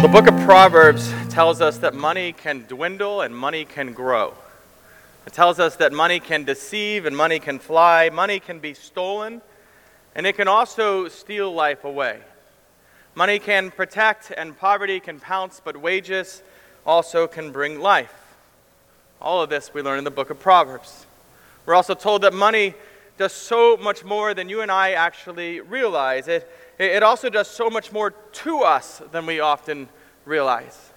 The book of Proverbs tells us that money can dwindle and money can grow. It tells us that money can deceive and money can fly, money can be stolen, and it can also steal life away. Money can protect and poverty can pounce, but wages also can bring life. All of this we learn in the book of Proverbs. We're also told that money does so much more than you and I actually realize. It, it also does so much more to us than we often realize.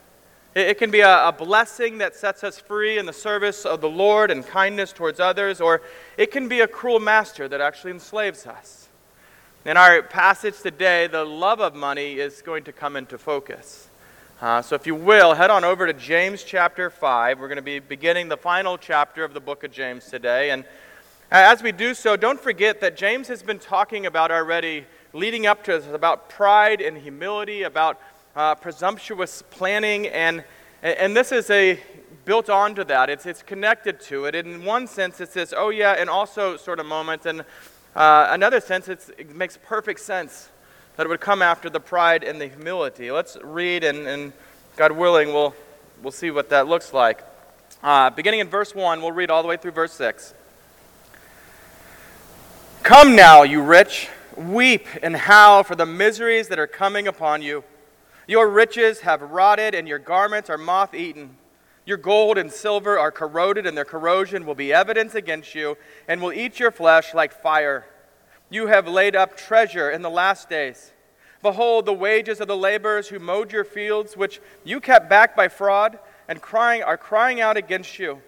It, can be a, blessing that sets us free in the service of the Lord and kindness towards others, or it can be a cruel master that actually enslaves us. In our passage today, the love of money is going to come into focus. Uh, so, if you will, head on over to James chapter 5. We're going to be beginning the final chapter of the book of James today. And as we do so, don't forget that James has been talking about already, leading up to this, is about pride and humility, about uh, presumptuous planning, and, and this is a built onto that. It's, it's connected to it. In one sense, it's this, oh yeah, and also sort of moment. And uh, another sense, it makes perfect sense that it would come after the pride and the humility. Let's read, and, and God willing, we'll, we'll see what that looks like. Uh, beginning in verse 1, we'll read all the way through verse 6. Come now, you rich, weep and howl for the miseries that are coming upon you. Your riches have rotted, and your garments are moth eaten. Your gold and silver are corroded, and their corrosion will be evidence against you, and will eat your flesh like fire. You have laid up treasure in the last days. Behold, the wages of the laborers who mowed your fields, which you kept back by fraud, and crying are crying out against you.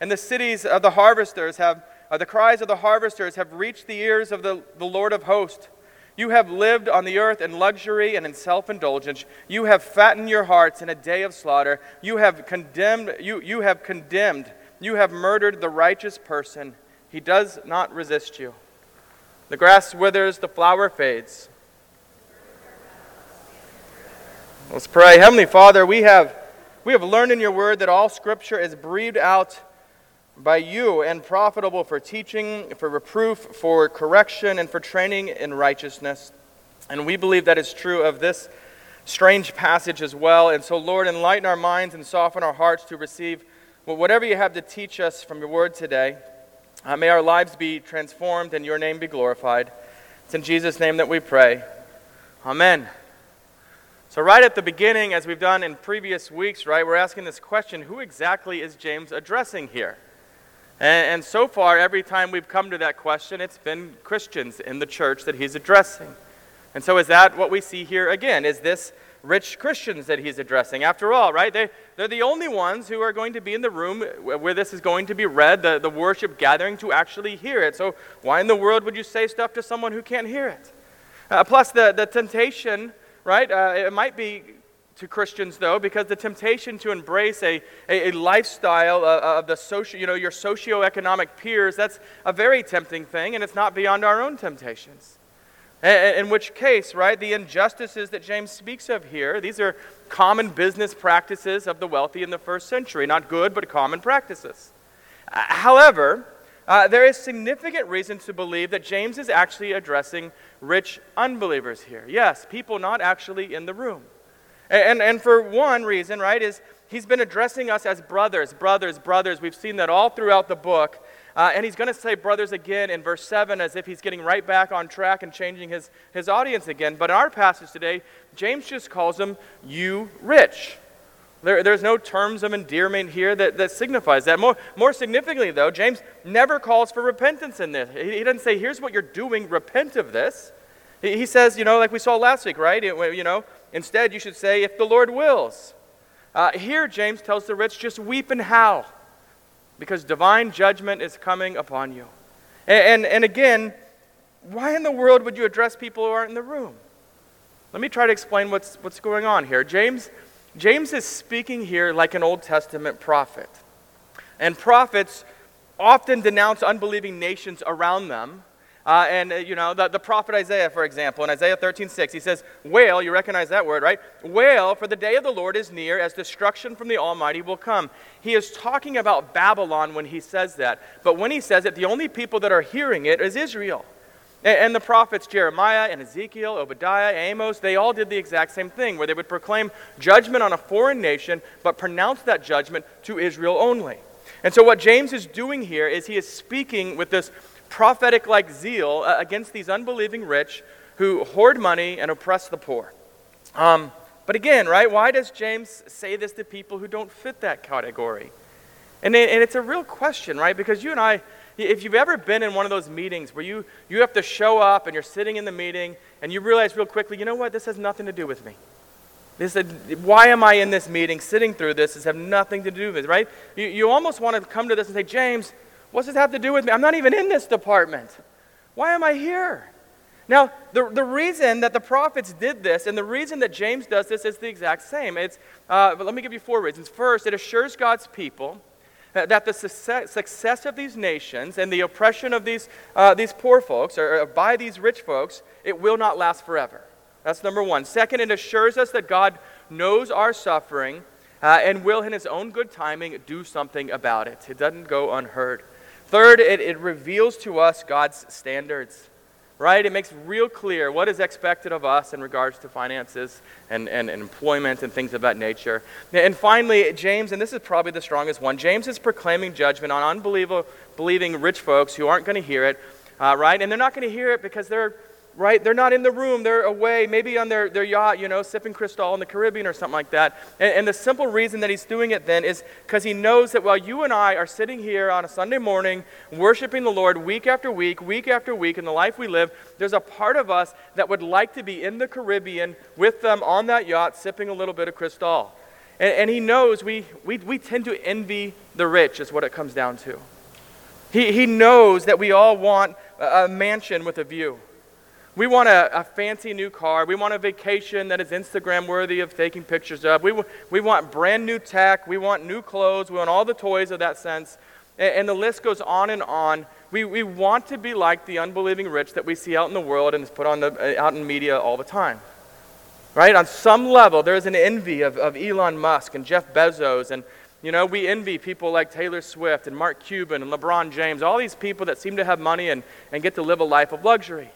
And the cities of the harvesters have, uh, the cries of the harvesters have reached the ears of the, the Lord of hosts. You have lived on the earth in luxury and in self indulgence. You have fattened your hearts in a day of slaughter. You have condemned, you, you have condemned, you have murdered the righteous person. He does not resist you. The grass withers, the flower fades. Let's pray. Heavenly Father, we have, we have learned in your word that all scripture is breathed out by you and profitable for teaching, for reproof, for correction, and for training in righteousness. And we believe that is true of this strange passage as well. And so, Lord, enlighten our minds and soften our hearts to receive whatever you have to teach us from your word today. Uh, may our lives be transformed and your name be glorified. It's in Jesus' name that we pray. Amen. So, right at the beginning, as we've done in previous weeks, right, we're asking this question who exactly is James addressing here? And, and so far, every time we've come to that question, it's been Christians in the church that he's addressing. And so, is that what we see here again? Is this rich Christians that he's addressing. After all, right? They, they're the only ones who are going to be in the room where this is going to be read, the, the worship gathering, to actually hear it. So, why in the world would you say stuff to someone who can't hear it? Uh, plus, the, the temptation, right? Uh, it might be to Christians, though, because the temptation to embrace a, a, a lifestyle of, of the social, you know, your socioeconomic peers, that's a very tempting thing, and it's not beyond our own temptations. In which case, right, the injustices that James speaks of here, these are common business practices of the wealthy in the first century. Not good, but common practices. Uh, however, uh, there is significant reason to believe that James is actually addressing rich unbelievers here. Yes, people not actually in the room. And, and for one reason, right, is he's been addressing us as brothers, brothers, brothers. We've seen that all throughout the book. Uh, and he's going to say brothers again in verse 7 as if he's getting right back on track and changing his, his audience again. But in our passage today, James just calls them you rich. There, there's no terms of endearment here that, that signifies that. More, more significantly, though, James never calls for repentance in this. He, he doesn't say, here's what you're doing, repent of this. He, he says, you know, like we saw last week, right? It, you know, Instead, you should say, if the Lord wills. Uh, here, James tells the rich, just weep and howl, because divine judgment is coming upon you. And, and, and again, why in the world would you address people who aren't in the room? Let me try to explain what's, what's going on here. James, James is speaking here like an Old Testament prophet. And prophets often denounce unbelieving nations around them uh, and, uh, you know, the, the prophet Isaiah, for example, in Isaiah 13, 6, he says, Wail, you recognize that word, right? Wail, for the day of the Lord is near, as destruction from the Almighty will come. He is talking about Babylon when he says that. But when he says it, the only people that are hearing it is Israel. And, and the prophets Jeremiah and Ezekiel, Obadiah, Amos, they all did the exact same thing, where they would proclaim judgment on a foreign nation, but pronounce that judgment to Israel only. And so, what James is doing here is he is speaking with this prophetic like zeal uh, against these unbelieving rich who hoard money and oppress the poor. Um, but again, right, why does James say this to people who don't fit that category? And, and it's a real question, right? Because you and I, if you've ever been in one of those meetings where you, you have to show up and you're sitting in the meeting and you realize real quickly, you know what, this has nothing to do with me. This, why am I in this meeting, sitting through this? This has nothing to do with it, right? You, you almost want to come to this and say, James, what's this have to do with me? I'm not even in this department. Why am I here? Now, the, the reason that the prophets did this and the reason that James does this is the exact same. It's, uh, but let me give you four reasons. First, it assures God's people that the success of these nations and the oppression of these, uh, these poor folks, or, or by these rich folks, it will not last forever. That's number one. Second, it assures us that God knows our suffering uh, and will, in his own good timing, do something about it. It doesn't go unheard. Third, it, it reveals to us God's standards right? It makes real clear what is expected of us in regards to finances and, and, and, employment and things of that nature. And finally, James, and this is probably the strongest one, James is proclaiming judgment on unbelieving believing rich folks who aren't going to hear it, uh, right? And they're not going to hear it because they're right? They're not in the room. They're away, maybe on their, their yacht, you know, sipping Cristal in the Caribbean or something like that. And, and the simple reason that he's doing it then is because he knows that while you and I are sitting here on a Sunday morning worshiping the Lord week after week, week after week in the life we live, there's a part of us that would like to be in the Caribbean with them on that yacht sipping a little bit of Cristal. And, and he knows we, we, we tend to envy the rich, is what it comes down to. He, he knows that we all want a, a mansion with a view. We want a, a, fancy new car. We want a vacation that is Instagram worthy of taking pictures of. We, we want brand new tech. We want new clothes. We want all the toys of that sense. And, and the list goes on and on. We, we want to be like the unbelieving rich that we see out in the world and is put on the, uh, out in media all the time. Right? On some level, there's an envy of, of Elon Musk and Jeff Bezos. And, you know, we envy people like Taylor Swift and Mark Cuban and LeBron James, all these people that seem to have money and, and get to live a life of luxury.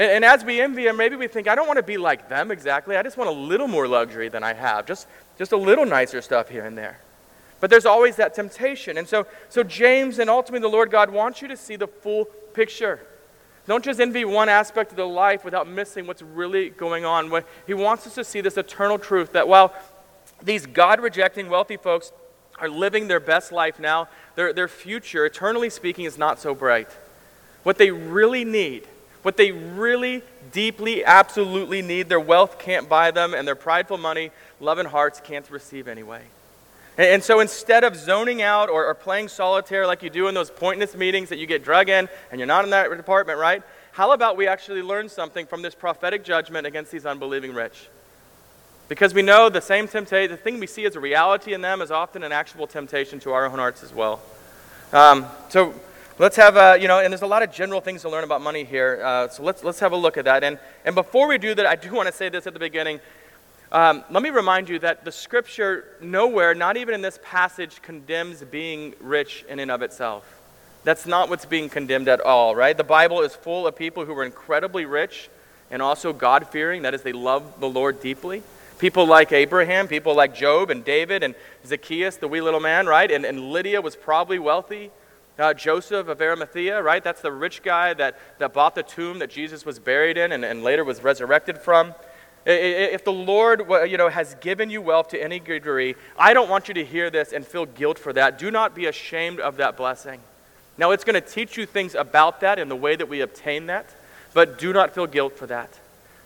And, and as we envy them, maybe we think, I don't want to be like them exactly. I just want a little more luxury than I have, just, just a little nicer stuff here and there. But there's always that temptation. And so, so James and ultimately the Lord God wants you to see the full picture. Don't just envy one aspect of the life without missing what's really going on. He wants us to see this eternal truth that while these God rejecting wealthy folks are living their best life now, their, their future, eternally speaking, is not so bright. What they really need what they really, deeply, absolutely need, their wealth can't buy them, and their prideful money, loving hearts can't receive anyway. And, and so instead of zoning out or, or playing solitaire like you do in those pointless meetings that you get drug in and you're not in that department, right? How about we actually learn something from this prophetic judgment against these unbelieving rich? Because we know the same temptation, the thing we see as a reality in them is often an actual temptation to our own hearts as well. Um, so Let's have a, you know, and there's a lot of general things to learn about money here. Uh, so let's, let's have a look at that. And, and before we do that, I do want to say this at the beginning. Um, let me remind you that the scripture nowhere, not even in this passage, condemns being rich in and of itself. That's not what's being condemned at all, right? The Bible is full of people who were incredibly rich and also God fearing. That is, they love the Lord deeply. People like Abraham, people like Job and David and Zacchaeus, the wee little man, right? And, and Lydia was probably wealthy. Uh, Joseph of Arimathea, right? That's the rich guy that, that bought the tomb that Jesus was buried in and, and later was resurrected from. If the Lord you know, has given you wealth to any degree, I don't want you to hear this and feel guilt for that. Do not be ashamed of that blessing. Now, it's going to teach you things about that and the way that we obtain that, but do not feel guilt for that.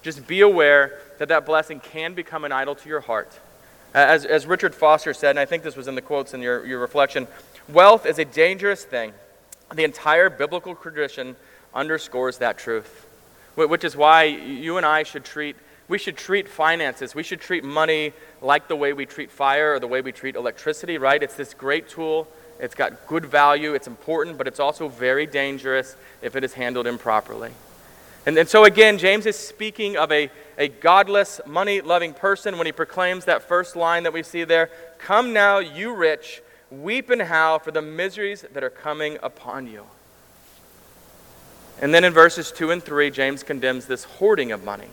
Just be aware that that blessing can become an idol to your heart. As, as Richard Foster said, and I think this was in the quotes in your, your reflection, Wealth is a dangerous thing. The entire biblical tradition underscores that truth, which is why you and I should treat we should treat finances, we should treat money like the way we treat fire or the way we treat electricity, right? It's this great tool. It's got good value, it's important, but it's also very dangerous if it is handled improperly. And, and so, again, James is speaking of a, a godless, money loving person when he proclaims that first line that we see there Come now, you rich, Weep and howl for the miseries that are coming upon you. And then in verses 2 and 3, James condemns this hoarding of money.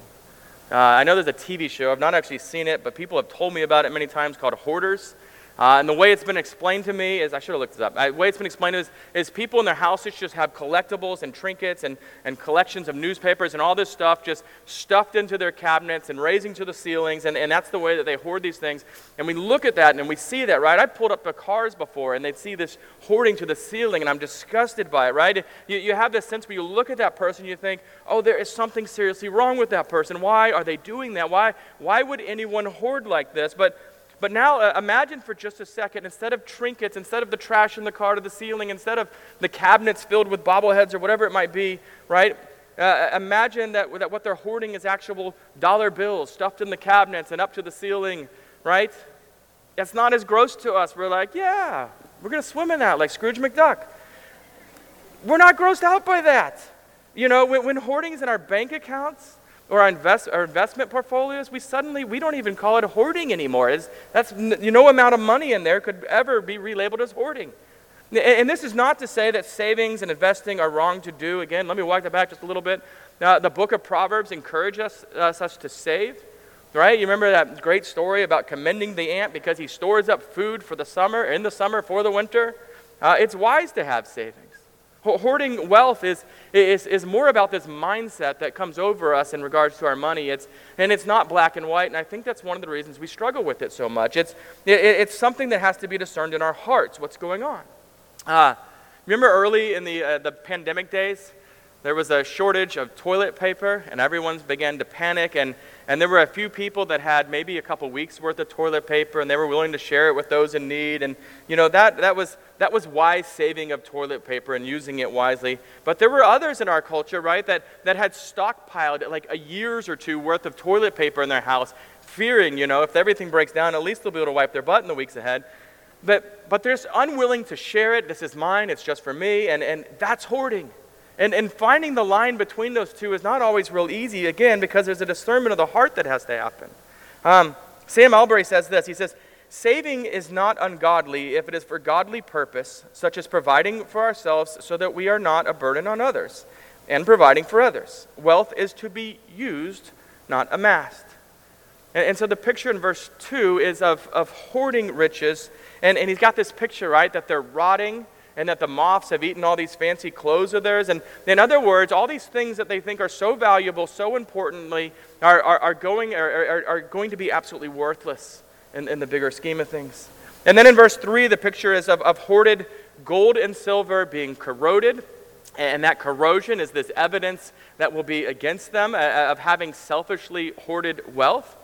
Uh, I know there's a TV show, I've not actually seen it, but people have told me about it many times called Hoarders. Uh, and the way it's been explained to me is, I should have looked it up. Uh, the way it's been explained is, is people in their houses just have collectibles and trinkets and, and collections of newspapers and all this stuff just stuffed into their cabinets and raising to the ceilings. And, and that's the way that they hoard these things. And we look at that and we see that, right? I pulled up the cars before and they'd see this hoarding to the ceiling and I'm disgusted by it, right? You, you have this sense where you look at that person and you think, oh, there is something seriously wrong with that person. Why are they doing that? Why, why would anyone hoard like this? But but now uh, imagine for just a second, instead of trinkets, instead of the trash in the car to the ceiling, instead of the cabinets filled with bobbleheads or whatever it might be, right? Uh, uh, imagine that, that what they're hoarding is actual dollar bills stuffed in the cabinets and up to the ceiling, right? It's not as gross to us. We're like, yeah, we're going to swim in that like Scrooge McDuck. We're not grossed out by that. You know, when, when hoarding is in our bank accounts, or our, invest, our investment portfolios, we suddenly, we don't even call it hoarding anymore. It's, that's, no amount of money in there could ever be relabeled as hoarding. And, and this is not to say that savings and investing are wrong to do. Again, let me walk that back just a little bit. Uh, the book of Proverbs encourages us, us to save, right? You remember that great story about commending the ant because he stores up food for the summer, in the summer, for the winter? Uh, it's wise to have savings. Hoarding wealth is, is, is more about this mindset that comes over us in regards to our money. It's, and it's not black and white, and I think that's one of the reasons we struggle with it so much. It's, it, it's something that has to be discerned in our hearts, what's going on. Uh, remember early in the, uh, the pandemic days? There was a shortage of toilet paper, and everyone began to panic. And, and there were a few people that had maybe a couple weeks worth of toilet paper, and they were willing to share it with those in need. And, you know, that, that, was, that was wise saving of toilet paper and using it wisely. But there were others in our culture, right, that, that had stockpiled like a year's or two worth of toilet paper in their house, fearing, you know, if everything breaks down, at least they'll be able to wipe their butt in the weeks ahead. But, but they're unwilling to share it. This is mine, it's just for me. And, and that's hoarding. And, and finding the line between those two is not always real easy, again, because there's a discernment of the heart that has to happen. Um, Sam Allberry says this He says, Saving is not ungodly if it is for godly purpose, such as providing for ourselves so that we are not a burden on others, and providing for others. Wealth is to be used, not amassed. And, and so the picture in verse 2 is of, of hoarding riches. And, and he's got this picture, right, that they're rotting and that the moths have eaten all these fancy clothes of theirs. And in other words, all these things that they think are so valuable, so importantly, are, are, are going, are, are, going to be absolutely worthless in, in the bigger scheme of things. And then in verse 3, the picture is of, of hoarded gold and silver being corroded. And that corrosion is this evidence that will be against them uh, of having selfishly hoarded wealth.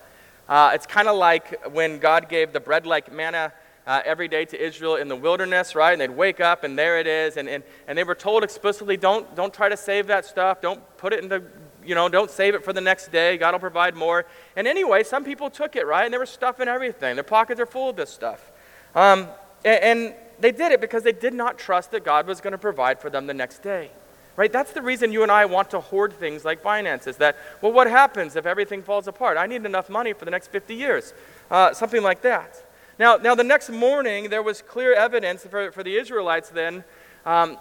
Uh, it's kind of like when God gave the bread like manna uh, every day to Israel in the wilderness, right? And they'd wake up and there it is. And, and, and they were told explicitly don't, don't try to save that stuff. Don't put it in the, you know, don't save it for the next day. God will provide more. And anyway, some people took it, right? And they were stuffing everything. Their pockets are full of this stuff. Um, and, and they did it because they did not trust that God was going to provide for them the next day. Right? That's the reason you and I want to hoard things like finances. That, well, what happens if everything falls apart? I need enough money for the next 50 years. Uh, something like that. Now, now, the next morning, there was clear evidence for, for the Israelites then, um,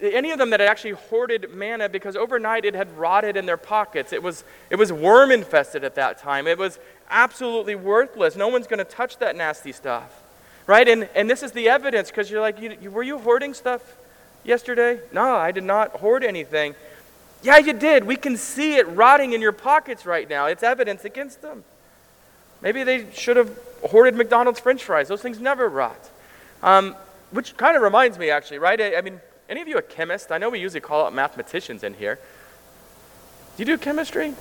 any of them that had actually hoarded manna, because overnight it had rotted in their pockets. It was, it was worm infested at that time. It was absolutely worthless. No one's going to touch that nasty stuff. Right? And, and this is the evidence, because you're like, you, you, were you hoarding stuff yesterday? No, I did not hoard anything. Yeah, you did. We can see it rotting in your pockets right now. It's evidence against them. Maybe they should have hoarded McDonald's french fries. Those things never rot. Um, which kind of reminds me, actually, right? I, I, mean, any of you a chemist? I know we usually call out mathematicians in here. Do you do chemistry?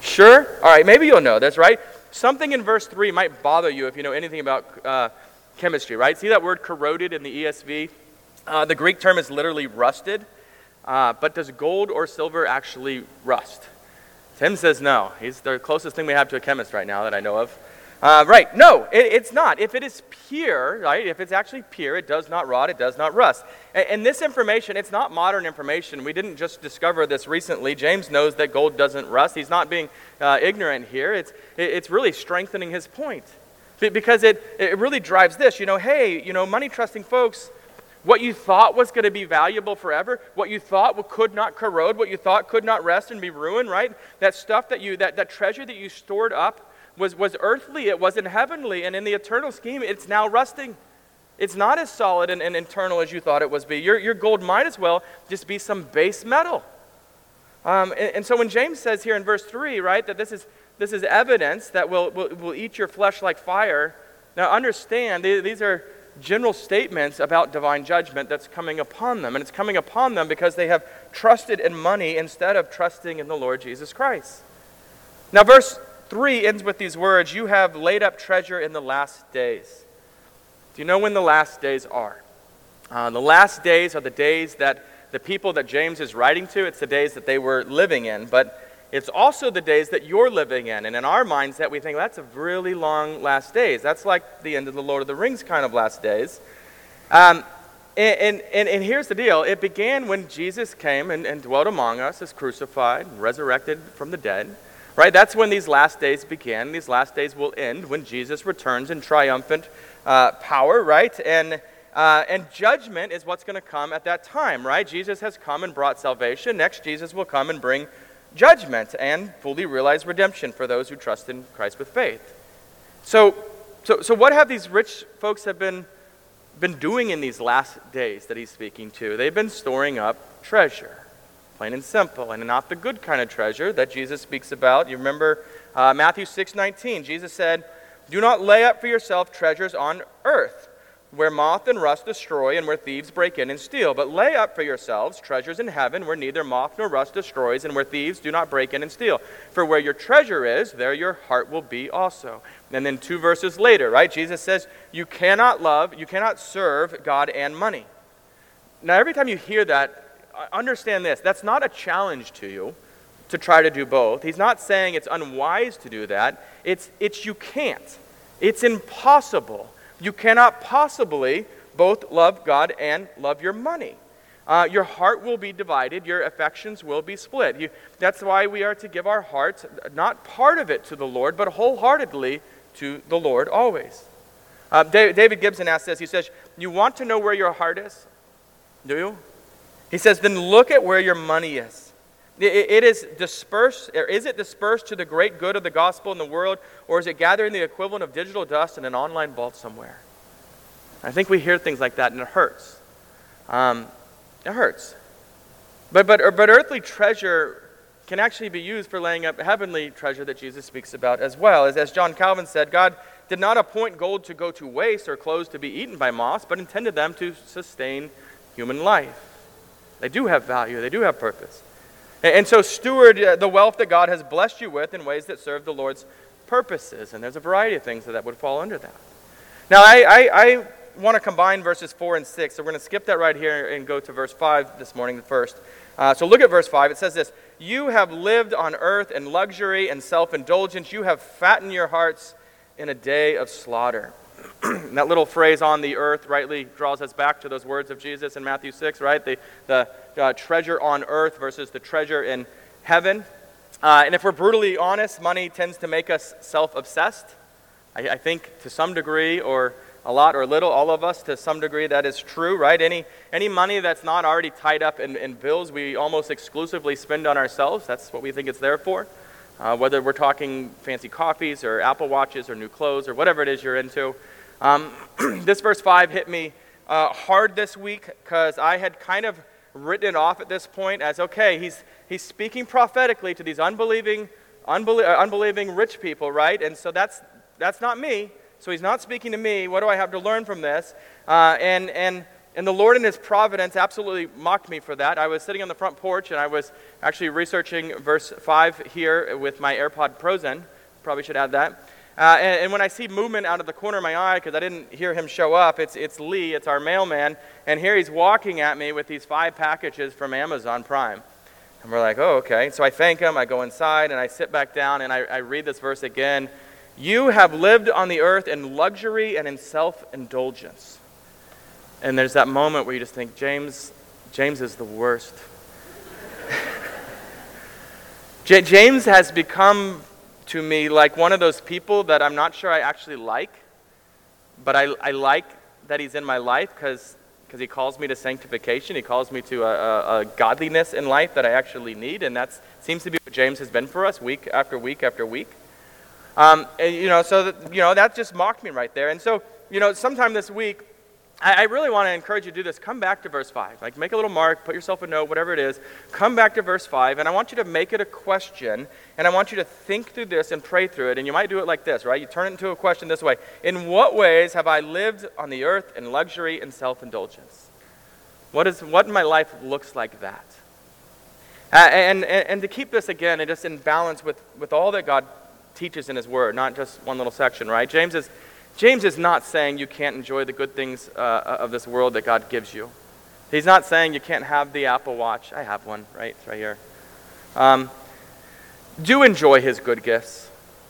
Sure? All right, maybe you'll know this, right? Something in verse 3 might bother you if you know anything about uh, chemistry, right? See that word corroded in the ESV? Uh, the Greek term is literally rusted. Uh, but does gold or silver actually rust? Tim says no. He's the closest thing we have to a chemist right now that I know of. Uh, right, no, it, it's not. If it is pure, right, if it's actually pure, it does not rot, it does not rust. And, and, this information, it's not modern information. We didn't just discover this recently. James knows that gold doesn't rust. He's not being uh, ignorant here. It's, it, it's really strengthening his point. Because it, it really drives this, you know, hey, you know, money trusting folks, What you thought was going to be valuable forever, what you thought could not corrode, what you thought could not rest and be ruined, right? That stuff that you, that, that treasure that you stored up was, was earthly, it wasn't heavenly, and in the eternal scheme, it's now rusting. It's not as solid and, and internal as you thought it was be. Your, your gold might as well just be some base metal. Um, and, and, so when James says here in verse 3, right, that this is, this is evidence that will, will, will eat your flesh like fire, now understand, these are general statements about divine judgment that's coming upon them. And it's coming upon them because they have trusted in money instead of trusting in the Lord Jesus Christ. Now, verse 3 ends with these words You have laid up treasure in the last days. Do you know when the last days are? Uh, the last days are the days that the people that James is writing to, it's the days that they were living in. But it's also the days that you're living in. And in our minds, that we think that's a really long last days. That's like the end of the Lord of the Rings kind of last days. Um, and, and, and, here's the deal it began when Jesus came and, and dwelt among us as crucified, and resurrected from the dead. Right? That's when these last days began. These last days will end when Jesus returns in triumphant uh, power, right? And, uh, and judgment is what's going to come at that time, right? Jesus has come and brought salvation. Next, Jesus will come and bring judgment and fully realize redemption for those who trust in Christ with faith. So, so, so what have these rich folks have been, been doing in these last days that he's speaking to? They've been storing up treasure, plain and simple, and not the good kind of treasure that Jesus speaks about. You remember uh, Matthew 6:19. Jesus said, "Do not lay up for yourself treasures on earth." where moth and rust destroy and where thieves break in and steal. But lay up for yourselves treasures in heaven where neither moth nor rust destroys and where thieves do not break in and steal. For where your treasure is, there your heart will be also. And then two verses later, right, Jesus says, You cannot love, you cannot serve God and money. Now, every time you hear that, understand this that's not a challenge to you to try to do both. He's not saying it's unwise to do that, it's, it's you can't, it's impossible. You cannot possibly both love God and love your money. Uh, your heart will be divided, your affections will be split. You, that's why we are to give our hearts, not part of it to the Lord, but wholeheartedly to the Lord always. Uh, David Gibson asks this. He says, You want to know where your heart is? Do you? He says, Then look at where your money is it is dispersed, or is it dispersed to the great good of the gospel in the world, or is it gathering the equivalent of digital dust in an online vault somewhere? I think we hear things like that, and it hurts. Um, it hurts. But, but, but earthly treasure can actually be used for laying up heavenly treasure that Jesus speaks about as well. As, as John Calvin said, God did not appoint gold to go to waste or clothes to be eaten by moths, but intended them to sustain human life. They do have value, they do have purpose. And so, steward uh, the wealth that God has blessed you with in ways that serve the Lord's purposes. And there's a variety of things that would fall under that. Now, I, I, I want to combine verses 4 and 6. So, we're going to skip that right here and go to verse 5 this morning first. Uh, so, look at verse 5. It says this You have lived on earth in luxury and self indulgence, you have fattened your hearts in a day of slaughter. that little phrase on the earth rightly draws us back to those words of Jesus in Matthew 6, right? The, the uh, treasure on earth versus the treasure in heaven. Uh, and if we're brutally honest, money tends to make us self obsessed. I, I, think to some degree, or a lot or little, all of us to some degree, that is true, right? Any, any money that's not already tied up in, in bills, we almost exclusively spend on ourselves. That's what we think it's there for. Uh, whether we're talking fancy coffees or Apple Watches or new clothes or whatever it is you're into. Um, this verse 5 hit me uh, hard this week because I had kind of written it off at this point as okay, he's, he's speaking prophetically to these unbelieving, unbelie- uh, unbelieving rich people, right? And so that's, that's not me. So he's not speaking to me. What do I have to learn from this? Uh, and, and, and the Lord in his providence absolutely mocked me for that. I was sitting on the front porch and I was actually researching verse 5 here with my AirPod Pros in. Probably should add that. Uh, and, and, when I see movement out of the corner of my eye, because I didn't hear him show up, it's, it's Lee, it's our mailman, and here he's walking at me with these five packages from Amazon Prime. And we're like, oh, okay. So I thank him, I go inside, and I sit back down, and I, I read this verse again. You have lived on the earth in luxury and in self indulgence. And there's that moment where you just think, James, James is the worst. James has become to me like one of those people that I'm not sure I actually like, but I, I like that he's in my life because because He calls me to sanctification. He calls me to a, a, a, godliness in life that I actually need, and that seems to be what James has been for us week after week after week. Um, and, you know, so that, you know that just mocked me right there. And so, you know, sometime this week, I, really want to encourage you to do this. Come back to verse 5. Like, make a little mark, put yourself a note, whatever it is. Come back to verse 5, and I want you to make it a question, and I want you to think through this and pray through it. And you might do it like this, right? You turn it into a question this way In what ways have I lived on the earth in luxury and self indulgence? What, is, what in my life looks like that? Uh, and, and, and to keep this again, and just in balance with, with all that God teaches in His Word, not just one little section, right? James is James is not saying you can't enjoy the good things uh, of this world that God gives you. He's not saying you can't have the Apple Watch. I have one, right? It's right here. Um, do enjoy his good gifts.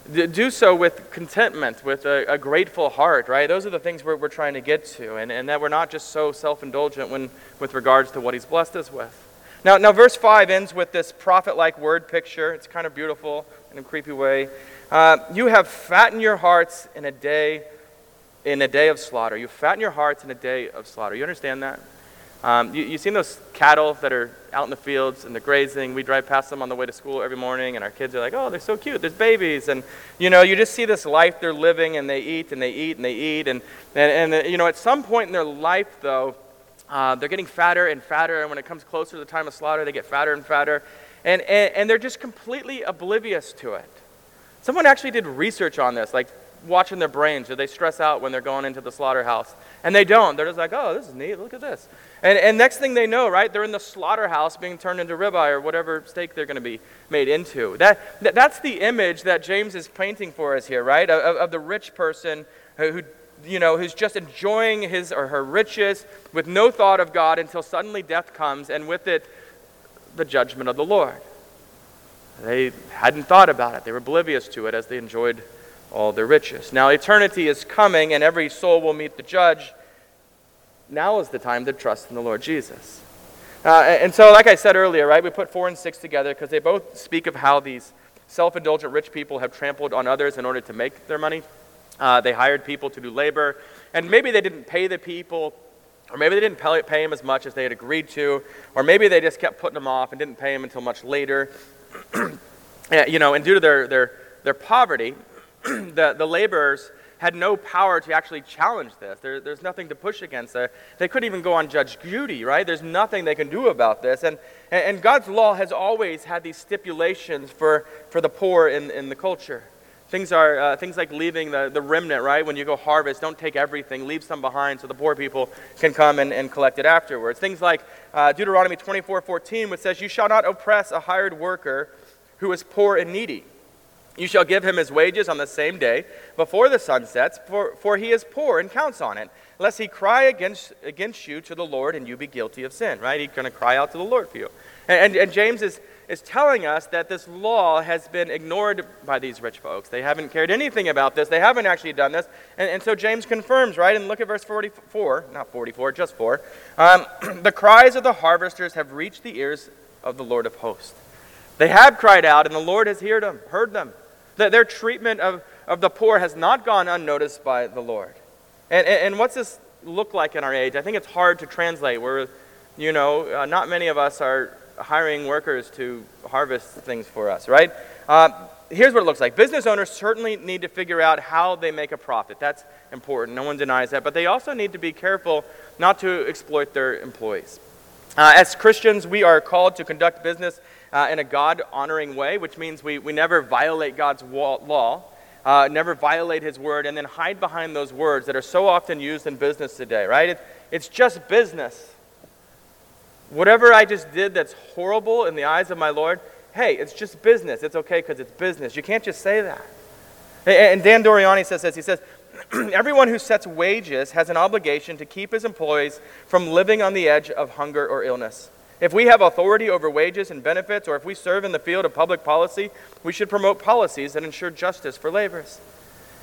Do so with contentment, with a, a, grateful heart, right? Those are the things we're, we're trying to get to, and, and that we're not just so self indulgent when, with regards to what he's blessed us with. Now, now, verse 5 ends with this prophet like word picture. It's kind of beautiful in a creepy way. Uh, you have fattened your hearts in a day in a day of slaughter. You fatten your hearts in a day of slaughter. You understand that? Um, you, you've seen those cattle that are out in the fields and they're grazing. We drive past them on the way to school every morning, and our kids are like, oh, they're so cute. There's babies. And, you know, you just see this life they're living, and they eat, and they eat, and they eat. And, and, and you know, at some point in their life, though, uh, they're getting fatter and fatter. And when it comes closer to the time of slaughter, they get fatter and fatter. And, and, and they're just completely oblivious to it. Someone actually did research on this, like watching their brains. Do they stress out when they're going into the slaughterhouse? And they don't. They're just like, oh, this is neat. Look at this. And, and next thing they know, right, they're in the slaughterhouse being turned into ribeye or whatever steak they're going to be made into. That, that, that's the image that James is painting for us here, right, of, of the rich person who, you know, who's just enjoying his or her riches with no thought of God until suddenly death comes, and with it, the judgment of the Lord. They hadn't thought about it. They were oblivious to it as they enjoyed all their riches. Now, eternity is coming, and every soul will meet the judge. Now is the time to trust in the Lord Jesus. Uh, and so, like I said earlier, right, we put four and six together because they both speak of how these self indulgent rich people have trampled on others in order to make their money. Uh, they hired people to do labor, and maybe they didn't pay the people, or maybe they didn't pay, pay them as much as they had agreed to, or maybe they just kept putting them off and didn't pay them until much later. you know, and due to their, their, their poverty, the, the laborers had no power to actually challenge this. There, there's nothing to push against there. They couldn't even go on Judge Judy, right? There's nothing they can do about this. And, and God's law has always had these stipulations for, for the poor in, in the culture. Things, are, uh, things like leaving the, the remnant, right? When you go harvest, don't take everything, leave some behind so the poor people can come and, and collect it afterwards. Things like uh, Deuteronomy 24 14, which says, You shall not oppress a hired worker who is poor and needy. You shall give him his wages on the same day before the sun sets, for, for he is poor and counts on it, lest he cry against, against you to the Lord and you be guilty of sin, right? He's going to cry out to the Lord for you. And, and, and James is, is telling us that this law has been ignored by these rich folks. They haven't cared anything about this, they haven't actually done this. And, and so James confirms, right? And look at verse 44, not 44, just 4. Um, the cries of the harvesters have reached the ears of the Lord of hosts. They have cried out, and the Lord has heard them. Heard them. Their treatment of, of the poor has not gone unnoticed by the Lord. And, and, and what's this look like in our age? I think it's hard to translate. We're, you know, uh, not many of us are hiring workers to harvest things for us, right? Uh, here's what it looks like business owners certainly need to figure out how they make a profit. That's important. No one denies that. But they also need to be careful not to exploit their employees. Uh, as Christians, we are called to conduct business uh, in a God honoring way, which means we, we never violate God's law, uh, never violate His word, and then hide behind those words that are so often used in business today, right? It, it's just business. Whatever I just did that's horrible in the eyes of my Lord, hey, it's just business. It's okay because it's business. You can't just say that. And Dan Doriani says this. He says, Everyone who sets wages has an obligation to keep his employees from living on the edge of hunger or illness. If we have authority over wages and benefits, or if we serve in the field of public policy, we should promote policies that ensure justice for laborers.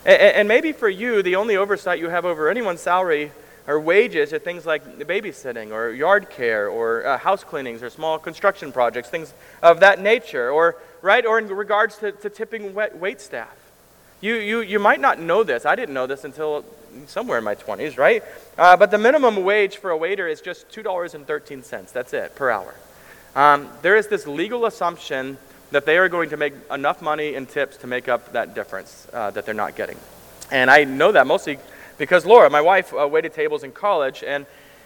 And, and maybe for you, the only oversight you have over anyone's salary or wages are things like babysitting or yard care or uh, house cleanings or small construction projects, things of that nature, or, right, or in regards to, to tipping wait, wait staff. You, you, you might not know this. I didn't know this until somewhere in my 20s, right? Uh, but the minimum wage for a waiter is just $2.13. That's it per hour. Um, there is this legal assumption that they are going to make enough money in tips to make up that difference uh, that they're not getting. And I know that mostly because Laura, my wife, uh, waited tables in college, and,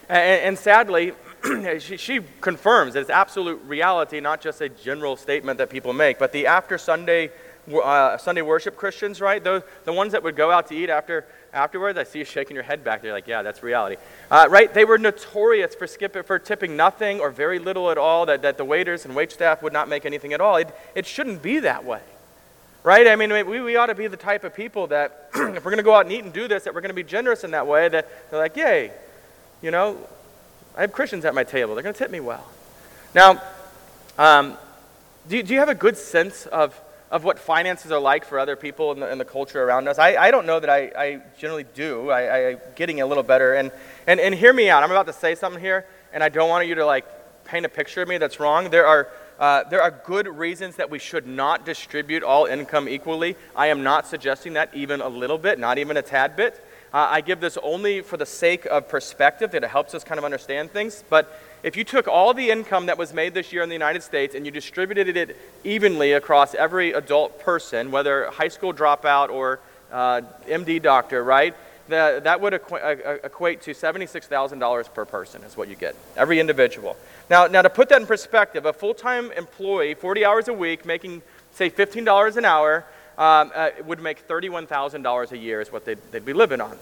and, and sadly, she, she, confirms that it's absolute reality, not just a general statement that people make, but the after Sunday, uh, Sunday worship Christians, right? Those, the ones that would go out to eat after afterwards. I see you shaking your head back there, like, yeah, that's reality. Uh, right? They were notorious for, skip, for tipping nothing or very little at all, that, that the waiters and wait staff would not make anything at all. It, it shouldn't be that way. Right? I mean, we, we ought to be the type of people that, if we're going to go out and eat and do this, that we're going to be generous in that way, that they're like, yay, you know, I have Christians at my table. They're going to tip me well. Now, um, do, do you have a good sense of of what finances are like for other people in the, the culture around us. I, I don't know that I, I generally do. I, I'm getting a little better. And, and, and hear me out. I'm about to say something here, and I don't want you to like paint a picture of me that's wrong. There are, uh, there are good reasons that we should not distribute all income equally. I am not suggesting that even a little bit, not even a tad bit. Uh, I give this only for the sake of perspective, that it helps us kind of understand things. But if you took all the income that was made this year in the United States and you distributed it evenly across every adult person, whether high school dropout or uh, MD doctor, right? That would equ- uh, equate to $76,000 per person, is what you get, every individual. Now, now, to put that in perspective, a full time employee, 40 hours a week, making, say, $15 an hour, um, uh, would make $31,000 a year, is what they'd, they'd be living on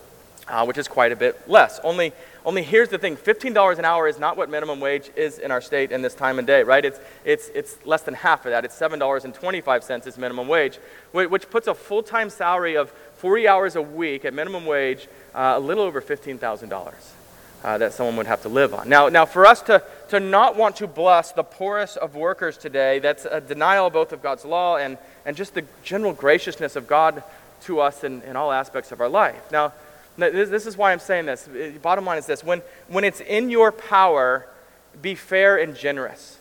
uh, which is quite a bit less. Only, only here's the thing $15 an hour is not what minimum wage is in our state in this time and day, right? It's, it's, it's less than half of that. It's $7.25 is minimum wage, which puts a full time salary of 40 hours a week at minimum wage uh, a little over $15,000. Uh, that someone would have to live on. Now, now, for us to, to not want to bless the poorest of workers today, that's a denial both of God's law and, and just the general graciousness of God to us in, in all aspects of our life. Now, this, this is why I'm saying this. Bottom line is this when, when it's in your power, be fair and generous.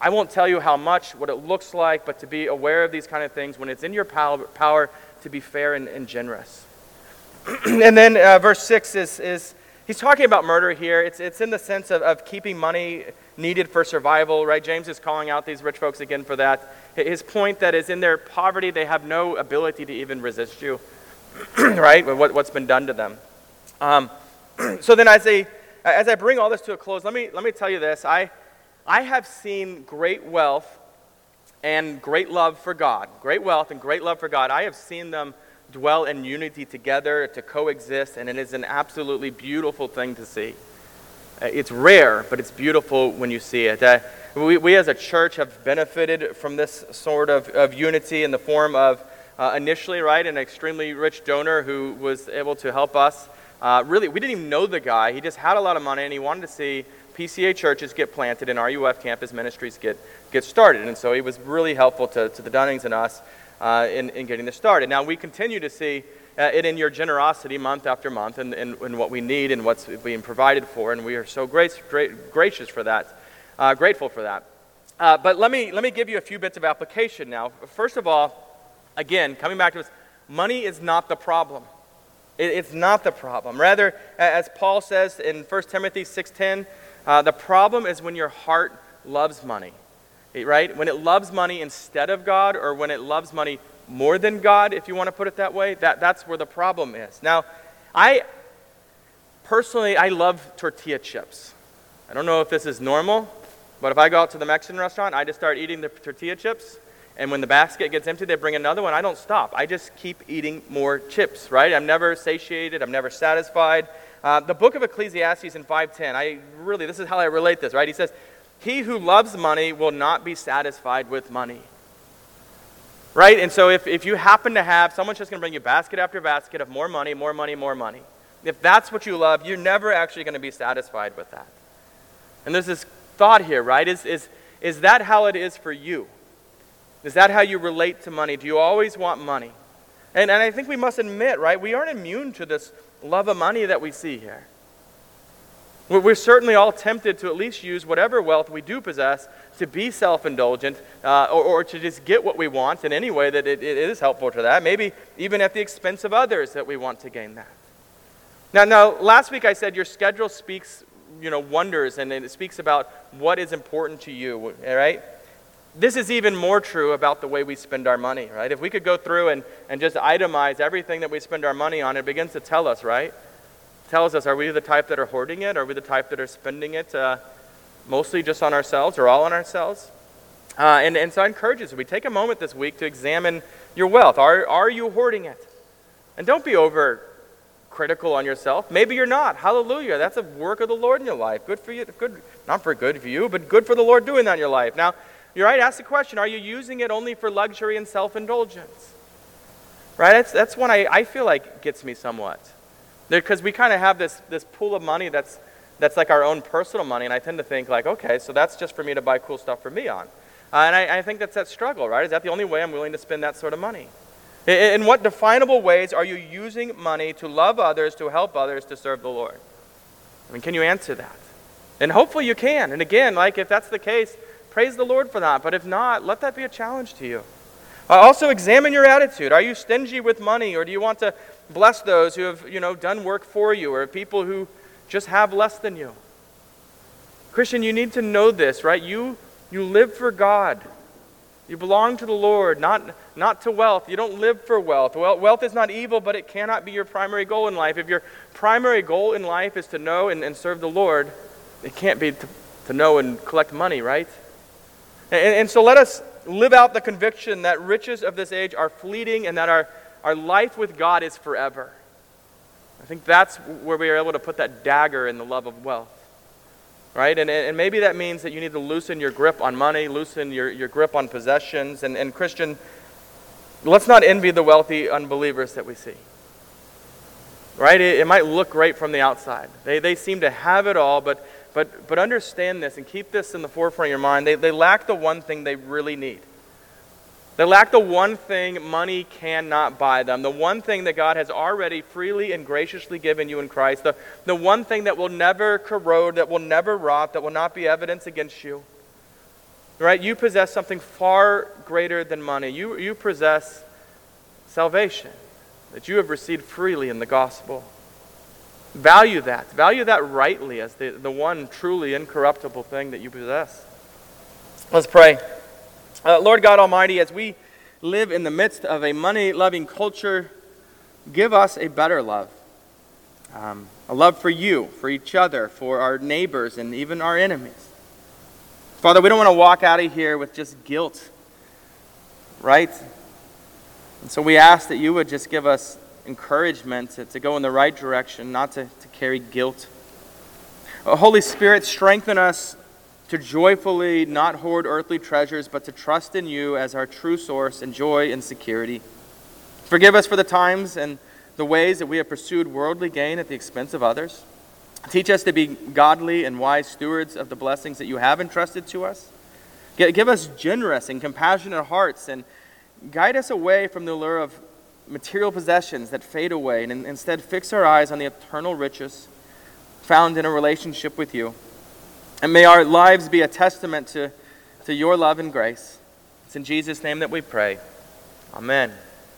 I won't tell you how much, what it looks like, but to be aware of these kind of things when it's in your power, power to be fair and, and generous. and then uh, verse 6 is, is he's talking about murder here. It's, it's in the sense of, of keeping money needed for survival, right? James is calling out these rich folks again for that. His point that is in their poverty, they have no ability to even resist you. right? What, what's been done to them. Um, so then, as I, as I bring all this to a close, let me, let me tell you this. I, I have seen great wealth and great love for God. Great wealth and great love for God. I have seen them dwell in unity together, to coexist, and it is an absolutely beautiful thing to see. Uh, it's rare, but it's beautiful when you see it. Uh, we, we as a church have benefited from this sort of, of unity in the form of uh, initially, right, an extremely rich donor who was able to help us. Uh, really, we didn't even know the guy. He just had a lot of money and he wanted to see PCA churches get planted and RUF campus ministries get, get started. And so he was really helpful to, to the Dunnings and us uh, in, in getting this started. Now, we continue to see uh, it in your generosity month after month and, and, and, what we need and what's being provided for. And we are so grace, great, gracious for that, uh, grateful for that. Uh, but let me, let me give you a few bits of application now. First of all, Again, coming back to this, money is not the problem. It, it's not the problem. Rather, as Paul says in 1 Timothy 6.10, uh, the problem is when your heart loves money, right? When it loves money instead of God or when it loves money more than God, if you want to put it that way, that, that's where the problem is. Now, I personally, I love tortilla chips. I don't know if this is normal, but if I go out to the Mexican restaurant, I just start eating the tortilla chips. And when the basket gets empty, they bring another one. I don't stop. I just keep eating more chips, right? I'm never satiated. I'm never satisfied. Uh, the book of Ecclesiastes in 510, I really, this is how I relate this, right? He says, He who loves money will not be satisfied with money. Right? And so if, if you happen to have, someone's just going to bring you basket after basket of more money, more money, more money. If that's what you love, you're never actually going to be satisfied with that. And there's this thought here, right? Is, is, is that how it is for you? Is that how you relate to money? Do you always want money? And, and I think we must admit, right, we aren't immune to this love of money that we see here. We're certainly all tempted to at least use whatever wealth we do possess to be self indulgent uh, or, or, to just get what we want in any way that it, it is helpful to that, maybe even at the expense of others that we want to gain that. Now, now, last week I said your schedule speaks, you know, wonders, and it speaks about what is important to you, right? This is even more true about the way we spend our money, right? If we could go through and, and just itemize everything that we spend our money on, it begins to tell us, right? It tells us, are we the type that are hoarding it? Are we the type that are spending it uh, mostly just on ourselves or all on ourselves? Uh, and, and so I encourage you, so we take a moment this week to examine your wealth. Are, are you hoarding it? And don't be over critical on yourself. Maybe you're not. Hallelujah. That's a work of the Lord in your life. Good for you. Good, not for good for you, but good for the Lord doing that in your life. Now, you're right. Ask the question: Are you using it only for luxury and self-indulgence? Right. That's that's one I, I feel like gets me somewhat, because we kind of have this this pool of money that's that's like our own personal money, and I tend to think like, okay, so that's just for me to buy cool stuff for me on. Uh, and I, I think that's that struggle, right? Is that the only way I'm willing to spend that sort of money? In what definable ways are you using money to love others, to help others, to serve the Lord? I mean, can you answer that? And hopefully you can. And again, like if that's the case, praise the Lord for that. But if not, let that be a challenge to you. Uh, also, examine your attitude. Are you stingy with money, or do you want to bless those who have, you know, done work for you, or people who just have less than you? Christian, you need to know this, right? You you live for God. You belong to the Lord, not, not to wealth. You don't live for wealth. Well, wealth is not evil, but it cannot be your primary goal in life. If your primary goal in life is to know and, and serve the Lord, it can't be to, to know and collect money, right? And, and so let us live out the conviction that riches of this age are fleeting and that our, our life with God is forever. I think that's where we are able to put that dagger in the love of wealth right? And, and maybe that means that you need to loosen your grip on money, loosen your, your grip on possessions. And, and Christian, let's not envy the wealthy unbelievers that we see. Right? It, it might look great from the outside. They, they seem to have it all, but, but, but understand this and keep this in the forefront of your mind. They, they lack the one thing they really need. They lack the one thing money cannot buy them, the one thing that God has already freely and graciously given you in Christ, the, the one thing that will never corrode, that will never rot, that will not be evidence against you. Right? You possess something far greater than money. You, you possess salvation that you have received freely in the gospel. Value that. Value that rightly as the, the one truly incorruptible thing that you possess. Let's pray. Uh, Lord God Almighty, as we live in the midst of a money loving culture, give us a better love. Um, a love for you, for each other, for our neighbors, and even our enemies. Father, we don't want to walk out of here with just guilt, right? And so we ask that you would just give us encouragement to, to go in the right direction, not to, to carry guilt. Uh, Holy Spirit, strengthen us to joyfully not hoard earthly treasures, but to trust in you as our true source and joy and security. Forgive us for the times and the ways that we have pursued worldly gain at the expense of others. Teach us to be godly and wise stewards of the blessings that you have entrusted to us. Give us generous and compassionate hearts and guide us away from the lure of material possessions that fade away and instead fix our eyes on the eternal riches found in a relationship with you. And may our lives be a testament to, to your love and grace. It's in Jesus' name that we pray. Amen.